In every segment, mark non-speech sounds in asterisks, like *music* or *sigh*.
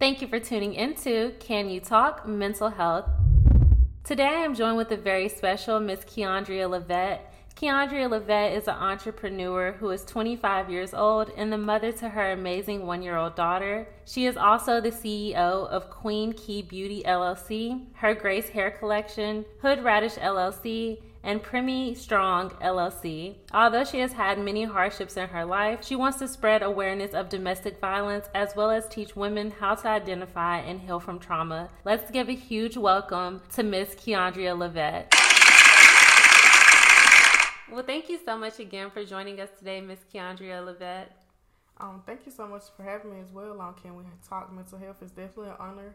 Thank you for tuning into Can You Talk Mental Health. Today I am joined with a very special Miss Keyaundria Livatt. Keyaundria Livatt is an entrepreneur who is 25 years old and the mother to her amazing one year old daughter. She is also the CEO of Queen Key Beauty LLC, Her Grace Hair Collection, Hood Radish LLC, and Primi Strong LLC. Although she has had many hardships in her life, she wants to spread awareness of domestic violence as well as teach women how to identify and heal from trauma. Let's give a huge welcome to Miss Keyaundria Livatt. Well, thank you so much again for joining us today, Miss Keyaundria Livatt. Um, thank you so much for having me as well on Can We Talk Mental Health. It's definitely an honor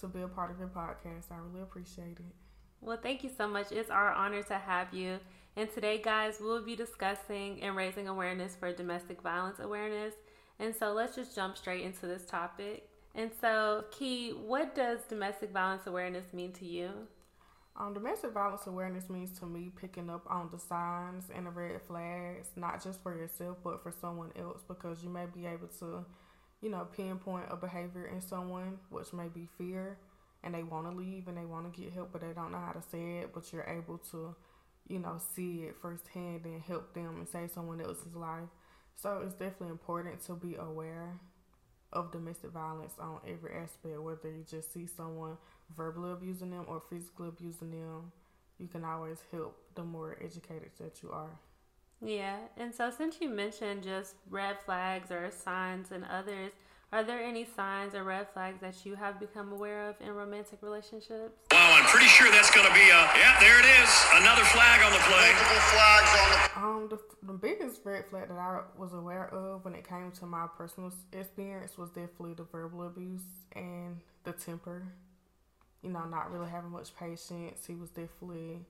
to be a part of your podcast. I really appreciate it. Well, thank you so much. It's our honor to have you. And today, guys, we'll be discussing and raising awareness for domestic violence awareness. And so let's just jump straight into this topic. And so, Key, what does domestic violence awareness mean to you? Um, domestic violence awareness means to me picking up on the signs and the red flags, not just for yourself, but for someone else, because you may be able to, you know, pinpoint a behavior in someone, which may be fear, and they want to leave and they want to get help, but they don't know how to say it. But you're able to, you know, see it firsthand and help them and save someone else's life. So it's definitely important to be aware of domestic violence on every aspect, whether you just see someone verbally abusing them or physically abusing them. You can always help the more educated that you are. Yeah, and so since you mentioned just red flags or signs and others, are there any signs or red flags that you have become aware of in romantic relationships? Wow, I'm pretty sure that's going to be a. Yeah, there it is. Another flag on the play. Multiple flags on the. Um, the, the biggest red flag that I was aware of when it came to my personal experience was definitely the verbal abuse and the temper. You know, not really having much patience. He was definitely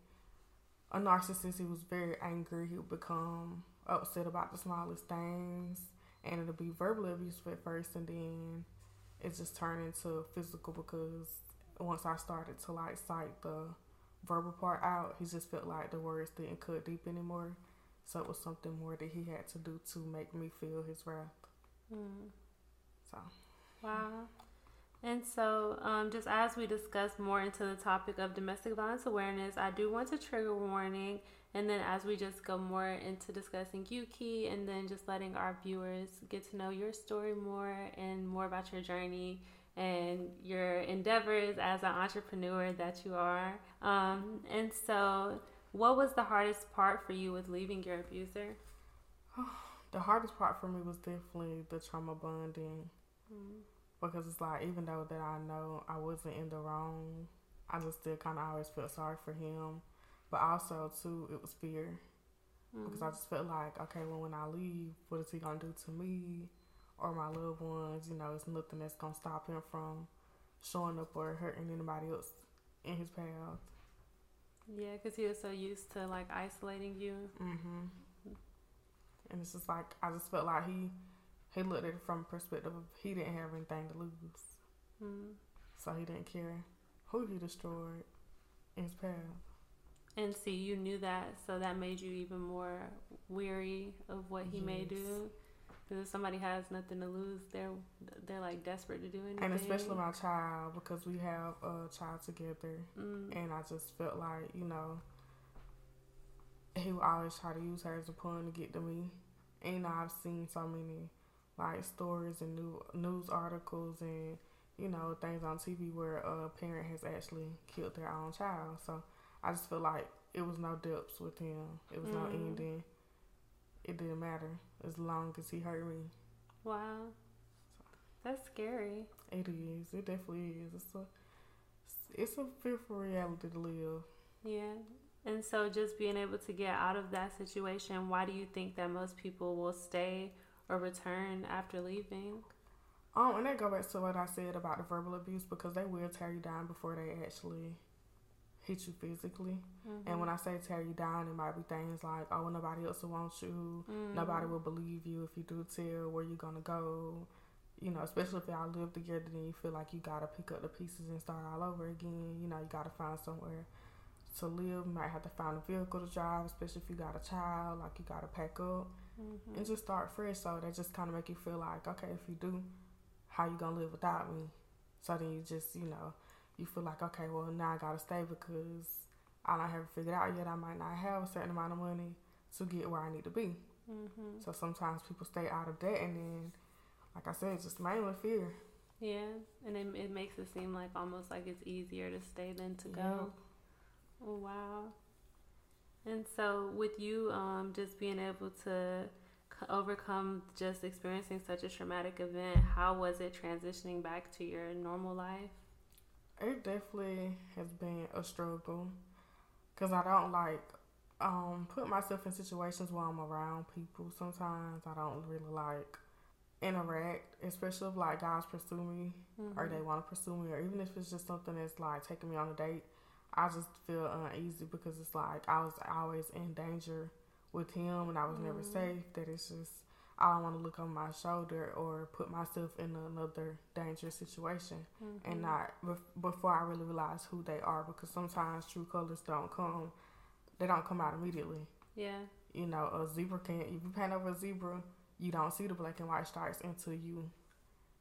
a narcissist. He was very angry. He would become upset about the smallest things and it'll be verbal abuse at first and then it just turned into physical because once I started to like cite the verbal part out, he just felt like the words didn't cut deep anymore. So it was something more that he had to do to make me feel his wrath. Mm. So wow. And so, um, just as we discuss more into the topic of domestic violence awareness, I do want to trigger warning and then as we just go more into discussing Yuki and then just letting our viewers get to know your story more and more about your journey and your endeavors as an entrepreneur that you are. Um, and so, what was the hardest part for you with leaving your abuser? *sighs* the hardest part for me was definitely the trauma bonding. Mm. Because it's like, even though that I know I wasn't in the wrong, I just still kind of always felt sorry for him but also too it was fear mm-hmm. because I just felt like okay, well when I leave, what is he gonna do to me or my loved ones? You know, it's nothing that's gonna stop him from showing up or hurting anybody else in his path. Yeah, because he was so used to like isolating you. Mm-hmm. And it's just like I just felt like he he looked at it from a perspective of he didn't have anything to lose, mm. so he didn't care who he destroyed in his path. And see, you knew that, so that made you even more weary of what he yes. may do. Because if somebody has nothing to lose, they're they're like desperate to do anything. And especially my child, because we have a child together, mm. and I just felt like you know he would always try to use her as a pawn to get to me. And you know, I've seen so many like stories and new news articles and you know things on TV where a parent has actually killed their own child. So I just feel like it was no depths with him. It was mm. no ending. It didn't matter as long as he hurt me. Wow. That's scary. It is. It definitely is. It's a it's a fearful reality to live. Yeah. And so just being able to get out of that situation, why do you think that most people will stay or return after leaving? Um, and that go back to what I said about the verbal abuse because they will tear you down before they actually hit you physically. Mm-hmm. And when I say tear you down, it might be things like, oh, nobody else will want you. Mm-hmm. Nobody will believe you if you do tell where you're going to go. You know, especially if y'all live together, then you feel like you got to pick up the pieces and start all over again. You know, you got to find somewhere to live. You might have to find a vehicle to drive, especially if you got a child. Like, you got to pack up mm-hmm. and just start fresh. So that just kind of make you feel like, okay, if you do how you gonna live without me? So then you just, you know, you feel like, okay, well now I gotta stay because I don't have it figured out yet. I might not have a certain amount of money to get where I need to be. Mm-hmm. So sometimes people stay out of debt, and then, like I said, it's just mainly fear. Yeah, and it, it makes it seem like almost like it's easier to stay than to go. Oh wow. And so with you um just being able to overcome just experiencing such a traumatic event, how was it transitioning back to your normal life? It definitely has been a struggle because I don't like um put myself in situations where I'm around people. Sometimes I don't really like interact, especially if like guys pursue me or Mm-hmm. they want to pursue me, or even if it's just something that's like taking me on a date. I just feel uneasy because it's like I was always in danger with him and I was never Mhm. safe. That it's just I don't want to look over my shoulder or put myself in another dangerous situation Mm-hmm. and not bef- before I really realize who they are because sometimes true colors don't come they don't come out immediately. Yeah. You know, a zebra can if you paint over a zebra, you don't see the black and white stripes until you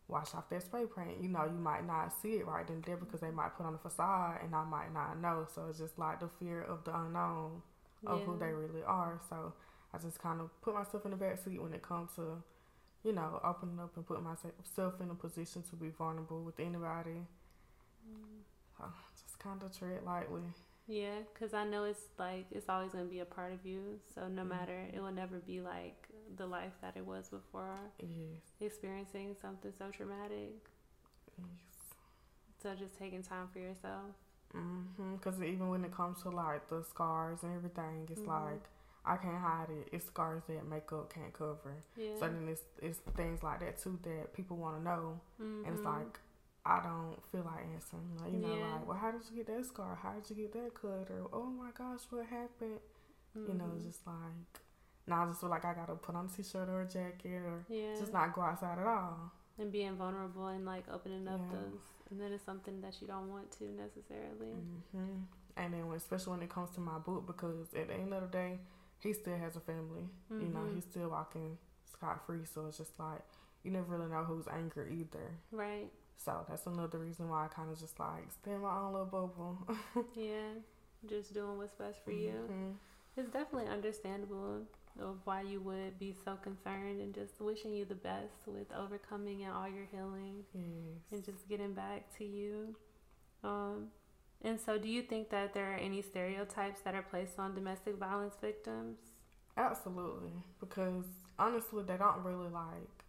wash off that spray paint. You know, you might not see it right then and there because they might put on a facade and I might not know. So it's just like the fear of the unknown of who they really are. So I just kind of put myself in the back seat when it comes to, you know, opening up and putting myself in a position to be vulnerable with anybody. So just kind of tread lightly. Yeah, because I know it's like it's always going to be a part of you. So no Mhm. matter, it will never be like the life that it was before Yes, experiencing something so traumatic. yes. So just taking time for yourself. Mhm. Because even when it comes to like the scars and everything, it's Mhm. like I can't hide it. It's scars that makeup can't cover. Yeah. So then it's it's things like that too that people want to know, and it's Mhm. like I don't feel like answering. Like you know, Yeah. like well, how did you get that scar? How did you get that cut? Or oh my gosh, what happened? You know, Mhm. it's just like now I just feel like I gotta put on a t-shirt or a jacket or yeah. just not go outside at all. and being vulnerable and like opening up Yeah. those, and then it's something that you don't want to necessarily. hmm And then, when, especially when it comes to my book, because at the end of the day, he still has a family. You know, Mhm. he's still walking scot free. So it's just like you never really know who's angry either. Right. So that's another reason why I kind of just like stay in my own little bubble. *laughs* Yeah. Just doing what's best for you. Mhm. It's definitely understandable of why you would be so concerned and just wishing you the best with overcoming and all your healing and just getting back to you. Um, and so, do you think that there are any stereotypes that are placed on domestic violence victims? Absolutely. Because honestly, they don't really like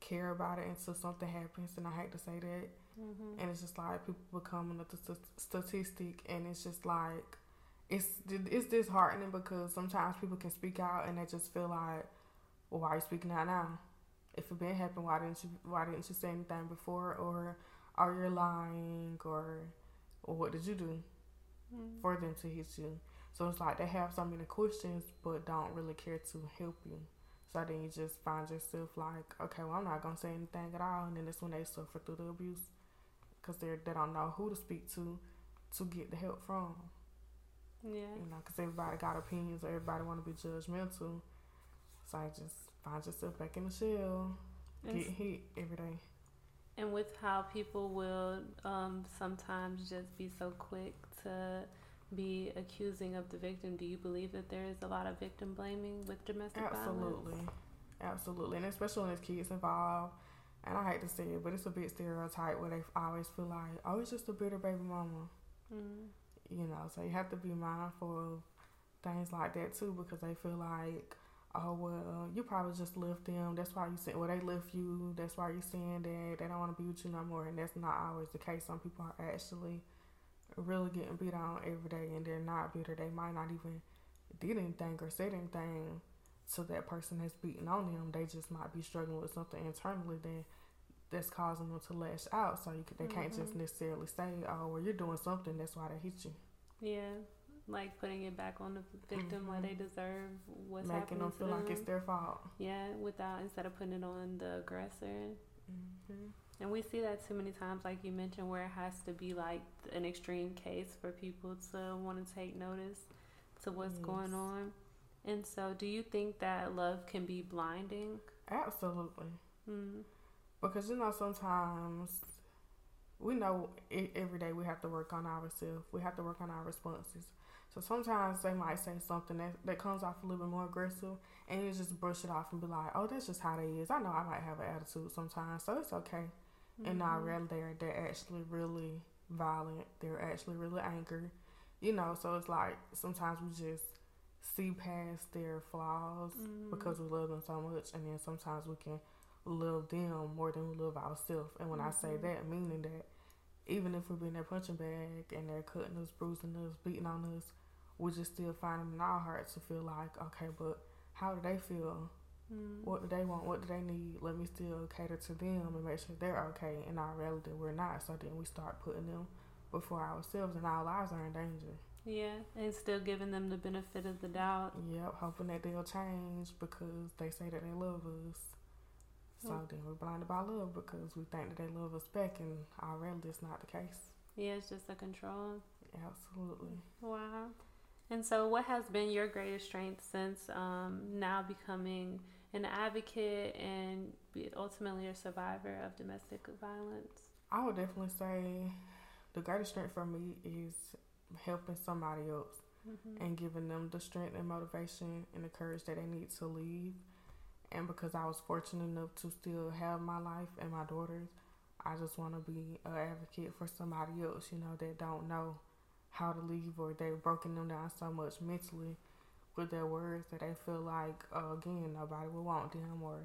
care about it until something happens. And I hate to say that. Mm-hmm. and it's just like people becoming a st- statistic and it's just like it's it's disheartening because sometimes people can speak out and they just feel like well why are you speaking out now if it been happened why didn't you why didn't you say anything before or are you lying or or what did you do Mm-hmm. for them to hit you so it's like they have so many questions but don't really care to help you so then you just find yourself like okay well i'm not gonna say anything at all and then that's when they suffer through the abuse because they they don't know who to speak to to get the help from. Yeah. You know, because everybody got opinions or everybody want to be judgmental. So I just find yourself back in the shell, And, get hit every day. And with how people will um, sometimes just be so quick to be accusing of the victim, do you believe that there is a lot of victim blaming with domestic Absolutely, violence? absolutely, absolutely, and especially when there's kids involved. And I hate to say it, but it's a big stereotype where they always feel like, oh, it's just a bitter baby mama. Mm. you know so you have to be mindful of things like that too because they feel like oh well you probably just left them. That's why you said well they left you. That's why you're saying that they don't want to be with you no more. And that's not always the case. Some people are actually really getting beat on every day and they're not bitter. They might not even did anything or said anything to that person that's beating on them. They just might be struggling with something internally that that's causing them to lash out. So you can, they can't just Mhm. necessarily say oh well you're doing something. That's why they hit you. Yeah, like putting it back on the victim Mhm. they deserve what's making happening them to feel them. like it's their fault. yeah, without instead of putting it on the aggressor. Mm-hmm. And we see that too many times, like you mentioned, where it has to be like an extreme case for people to want to take notice to what's going on. And so, do you think that love can be blinding? Absolutely, Mm. Because you know, sometimes we know every day we have to work on ourselves. We have to work on our responses. So sometimes they might say something that, that comes off a little bit more aggressive, and you just brush it off and be like, "Oh, that's just how they is." I know I might have an attitude sometimes, so it's okay. Mm-hmm. And not really, they're they're actually really violent. They're actually really angry. You know, so it's like sometimes we just see past their flaws Mm-hmm. because we love them so much, and then sometimes we can love them more than we love ourselves. And when I say Mm-hmm. that, meaning that even if we're in their punching bag and they're cutting us, bruising us, beating on us, we just still find it in our hearts to feel like, okay, but how do they feel? Mm-hmm. What do they want? What do they need? Let me still cater to them and make sure they're okay. In our reality, we're not. So then we start putting them before ourselves, and our lives are in danger. Yeah, and still giving them the benefit of the doubt. Yep, hoping that they'll change because they say that they love us. So Mm. then we're blinded by love because we think that they love us back, and our reality is not the case. Yeah, it's just a control. Absolutely. Wow. And so, what has been your greatest strength since um, now becoming an advocate and ultimately a survivor of domestic violence? I would definitely say the greatest strength for me is helping somebody else Mm-hmm. and giving them the strength and motivation and the courage that they need to leave. And because I was fortunate enough to still have my life and my daughters, I just want to be an advocate for somebody else, you know, that don't know how to leave or they've broken them down so much mentally with their words that they feel like, uh, again, nobody will want them or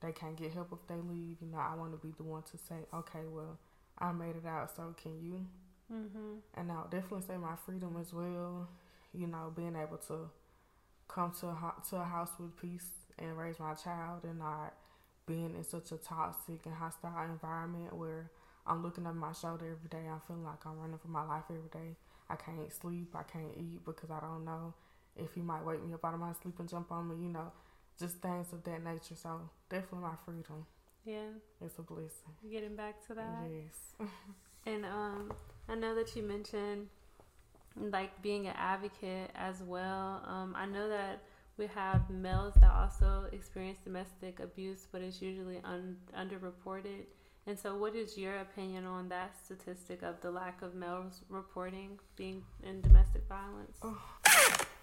they can't get help if they leave. You know, I want to be the one to say, okay, well, I made it out, so can you? Mm-hmm. And I'll definitely say my freedom as well. You know, being able to come to a, ho- to a house with peace and raise my child and not being in such a toxic and hostile environment where I'm looking at my shoulder every day. I'm feeling like I'm running for my life every day. I can't sleep. I can't eat because I don't know if he might wake me up out of my sleep and jump on me. You know, just things of that nature. So definitely my freedom. Yeah, It's a blessing. getting back to that. Yes. *laughs* And um, I know that you mentioned like being an advocate as well. Um, I know that we have males that also experience domestic abuse, but it's usually un- underreported. And so, what is your opinion on that statistic of the lack of males reporting being in domestic violence?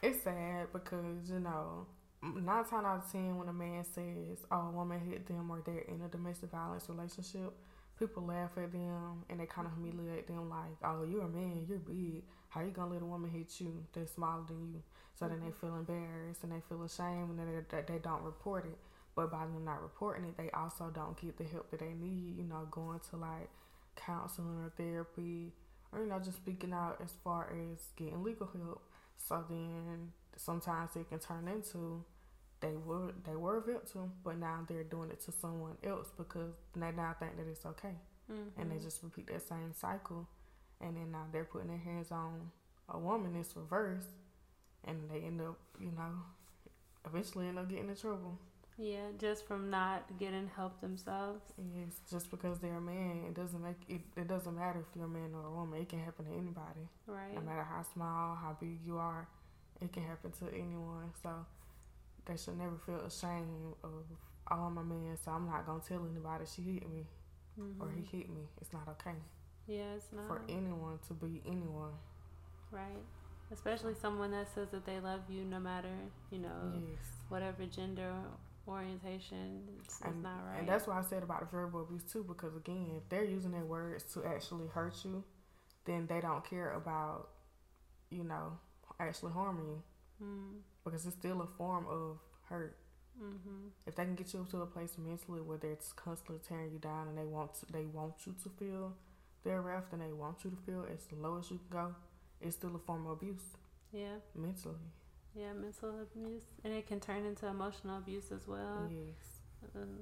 It's sad because, you know, nine times out of ten, when a man says, oh, a woman hit them or they're in a domestic violence relationship, people laugh at them and they kind of humiliate them like, oh, you're a man, you're big. How you gonna let a woman hit you that's smaller than you? So then they mm-hmm. feel embarrassed and they feel ashamed and they, that they don't report it. But by them not reporting it, they also don't get the help that they need, you know, going to like counseling or therapy or, you know, just speaking out as far as getting legal help. So then sometimes it can turn into they were they were a victim, but now they're doing it to someone else because they now think that it's okay, Mm-hmm. and they just repeat that same cycle, and then now they're putting their hands on a woman. It's reversed, and they end up, you know, eventually end up getting in trouble. Yeah, just from not getting help themselves. Yes, just because they're a man, it doesn't make it. It doesn't matter if you're a man or a woman. It can happen to anybody. Right. No matter how small, how big you are, it can happen to anyone. So they should never feel ashamed of, oh, I'm man, so I'm not gonna tell anybody she hit me or he Mhm. hit me. It's not okay Yeah, it's not. for anyone to be anyone. Right. Especially someone that says that they love you no matter, you know, Yes, whatever gender orientation. It's, it's and, not right. and that's why I said about the verbal abuse too, because again, if they're using their words to actually hurt you, then they don't care about, you know, actually harming you mm, because it's still a form of hurt. hmm if they can get you to a place mentally where they're constantly tearing you down and they want to, they want you to feel their wrath and they want you to feel as low as you can go, it's still a form of abuse Yeah. mentally. Yeah, mental abuse. And it can turn into emotional abuse as well. yes. Um,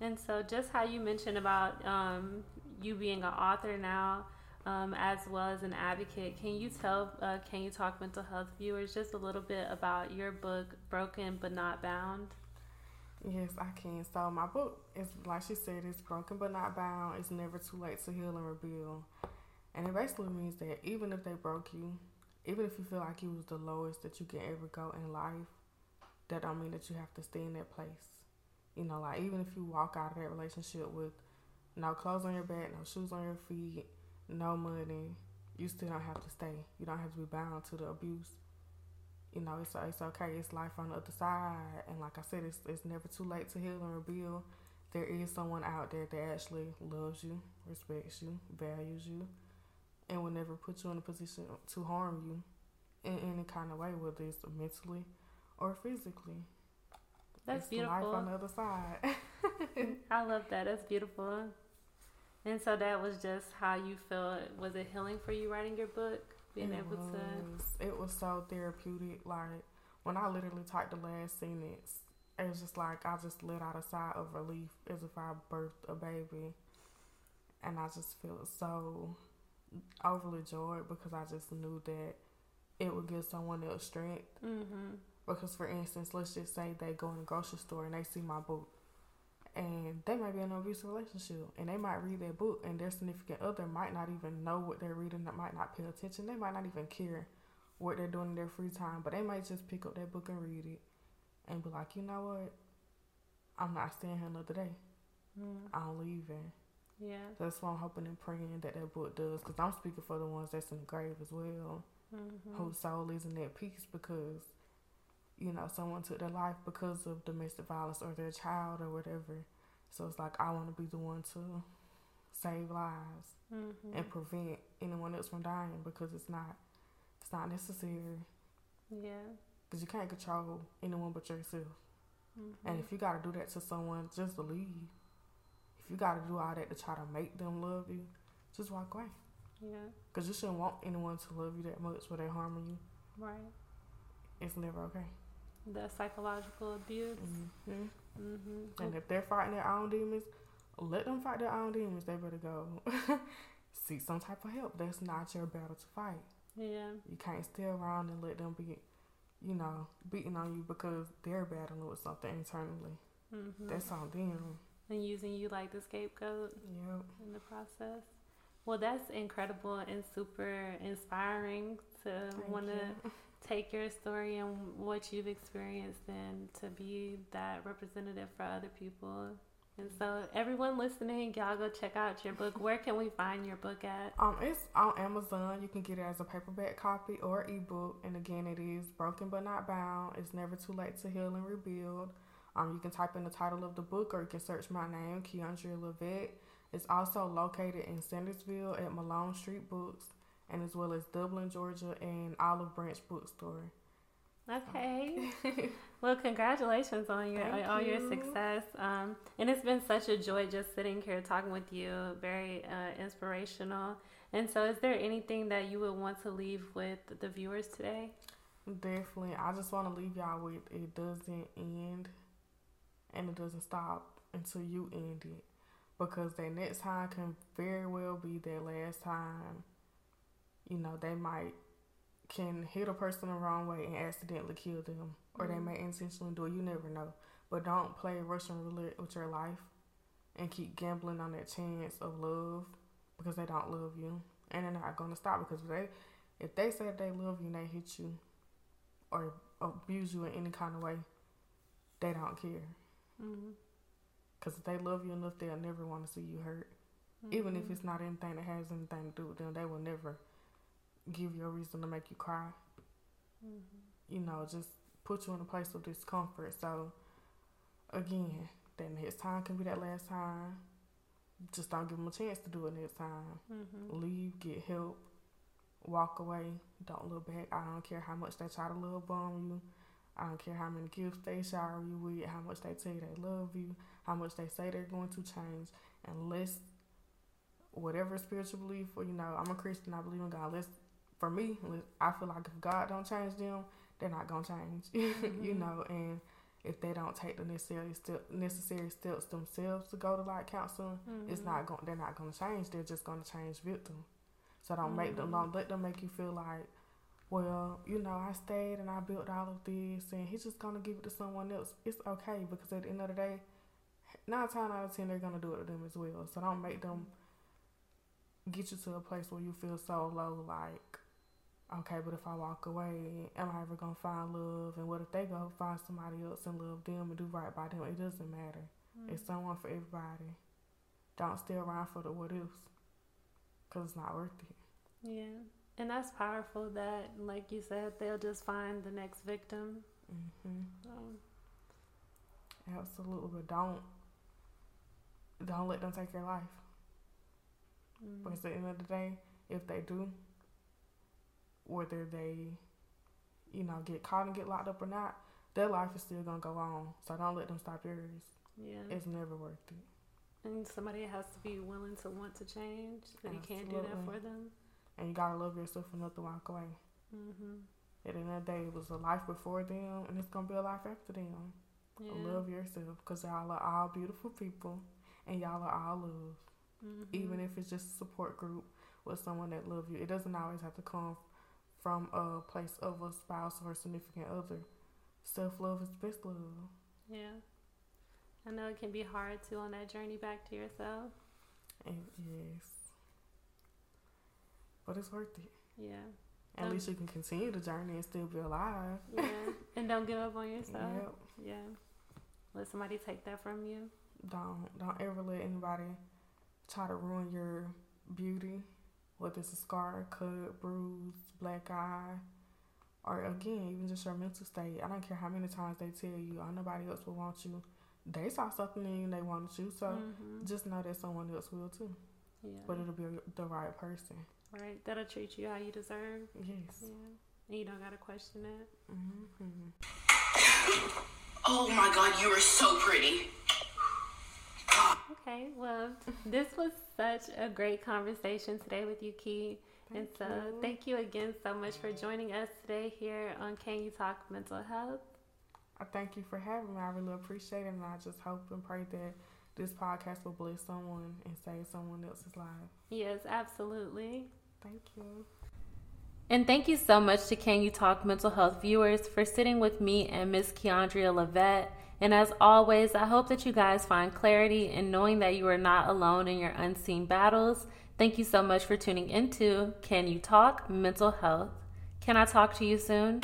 and so, just how you mentioned about um, you being an author now, um, as well as an advocate, can you tell, uh, can you talk mental health viewers just a little bit about your book, Broken But Not Bound? Yes, I can. So my book is like she said, it's broken but not bound. It's never too late to heal and rebuild. And it basically means that even if they broke you, even if you feel like you was the lowest that you can ever go in life, that don't mean that you have to stay in that place. You know, like even if you walk out of that relationship with no clothes on your back, no shoes on your feet, no money, you still don't have to stay. You don't have to be bound to the abuse. You know, it's it's okay. It's life on the other side, and like I said, it's it's never too late to heal and rebuild. There is someone out there that actually loves you, respects you, values you, and will never put you in a position to harm you in any kind of way, whether it's mentally or physically. That's it's beautiful. Life on the other side. *laughs* I love that. That's beautiful. And so that was just how you felt. Was it healing for you writing your book? Being it able was, to. It was so therapeutic. Like when I literally typed the last sentence, it was just like I just let out a sigh of relief as if I birthed a baby, and I just felt so overly joyed because I just knew that it would give someone else strength. Mm-hmm. Because, for instance, let's just say they go in the grocery store and they see my book, and they might be in an abusive relationship, and they might read that book, and their significant other might not even know what they're reading, that might not pay attention, they might not even care what they're doing in their free time, but they might just pick up that book and read it, and be like, you know what, I'm not staying here another day. Mm. I'm leaving. Yeah. That's what I'm hoping and praying that that book does, because I'm speaking for the ones that's in the grave as well, Mm-hmm. whose soul is in that peace because you know, someone took their life because of domestic violence or their child or whatever. So it's like I want to be the one to save lives Mm-hmm. and prevent anyone else from dying because it's not it's not necessary Yeah. because you can't control anyone but yourself. Mm-hmm. And if you got to do that to someone, just leave. If you got to do all that to try to make them love you, just walk away. Yeah. Because you shouldn't want anyone to love you that much where they're harming you. Right. It's never okay. The psychological abuse. hmm Mm-hmm. And if they're fighting their own demons, let them fight their own demons. They better go *laughs* seek some type of help. That's not your battle to fight. Yeah. You can't stay around and let them be, you know, beating on you because they're battling with something internally. Mm-hmm. That's on them. And using you like the scapegoat Yep. in the process. Well, that's incredible and super inspiring to want to take your story and what you've experienced and to be that representative for other people. And so, everyone listening, y'all go check out your book. Where can we find your book at? Um, it's on Amazon. You can get it as a paperback copy or ebook. And again, it is Broken But Not Bound. It's never too late to heal and rebuild. Um, you can type in the title of the book or you can search my name, Keyaundria Livatt. It's also located in Sandersville at Malone Street Books and as well as Dublin, Georgia and Olive Branch Bookstore. Okay. *laughs* well, congratulations on your Thank on your success. Um, and it's been such a joy just sitting here talking with you. Very uh, inspirational. And so, is there anything that you would want to leave with the viewers today? Definitely. I just want to leave y'all with it doesn't end and it doesn't stop until you end it. Because that next time can very well be their last time. You know, they might can hit a person the wrong way and accidentally kill them. Or they Mhm. may intentionally do it. You never know. But don't play Russian roulette with your life and keep gambling on that chance of love because they don't love you. And they're not gonna stop because if they if they say they love you and they hit you or abuse you in any kind of way, they don't care. Mm-hmm. Because if they love you enough, they'll never want to see you hurt. Even if it's not anything that has anything to do with them, they will never give you a reason to make you cry. You know, just put you in a place of discomfort. So, again, that next time can be that last time. Just don't give them a chance to do it next time. Mm-hmm. leave, get help, walk away, don't look back. I don't care how much they try to love bomb you. I don't care how many gifts they shower you with, how much they tell you they love you, how much they say they're going to change. Unless whatever spiritual belief, or you know, I'm a Christian, I believe in God. Let's, for me, I feel like if God don't change them, they're not gonna change. *laughs* you know, and if they don't take the necessary step, necessary steps themselves to go to like counseling, it's Mm-hmm. not going. They're not going to change. They're just going to change victim. So don't make them. Mhm. Don't let them make you feel like, well, you know, I stayed and I built all of this, and he's just going to give it to someone else. It's okay because at the end of the day, nine times out of ten they're going to do it to them as well. So don't make them get you to a place where you feel so low, like okay, but if I walk away, am I ever gonna find love? And what if they go find somebody else and love them and do right by them? It doesn't matter. Mm-hmm. It's someone for everybody. Don't stay around for the what ifs, cause it's not worth it. Yeah, and that's powerful. That, like you said, they'll just find the next victim. Mm-hmm. Absolutely, but don't don't let them take your life. Mm-hmm. Because at the end of the day, if they do, whether they, you know, get caught and get locked up or not, their life is still gonna go on. So don't let them stop yours. Yeah, it's never worth it. And somebody has to be willing to want to change. And you can't do that for them. And you gotta love yourself enough to walk away. Mm-hmm. At the end of the day, it was a life before them, and it's gonna be a life after them. Yeah. Love yourself, cause y'all are all beautiful people, and y'all are all love. Mm-hmm. Even if it's just a support group with someone that love you, it doesn't always have to come from a place of a spouse or a significant other. Self love is best love. Yeah. I know it can be hard too on that journey back to yourself. And yes. But it's worth it. Yeah. At least you can continue the journey and still be alive. Yeah. and don't give up on *laughs* yourself. Yep. Yeah. Let somebody take that from you. Don't don't ever let anybody try to ruin your beauty, whether it's a scar, cut, bruise, black eye, or again, even just your mental state. I don't care how many times they tell you, oh, nobody else will want you. They saw something in you and they wanted you, so mm-hmm. just know that someone else will too. Yeah. But it'll be the right person. Right. That'll treat you how you deserve. Yes. Yeah. And you don't gotta question it. Mm-hmm. oh my God, you are so pretty. Okay, well, this was such a great conversation today with you, Key. Thank and so, you. thank you again so much for joining us today here on Can You Talk Mental Health. I thank you for having me. I really appreciate it, and I just hope and pray that this podcast will bless someone and save someone else's life. Yes, absolutely. Thank you. And thank you so much to Can You Talk Mental Health viewers for sitting with me and Miss Keyaundria Livatt. And as always, I hope that you guys find clarity in knowing that you are not alone in your unseen battles. Thank you so much for tuning into Can You Talk Mental Health. Can I talk to you soon?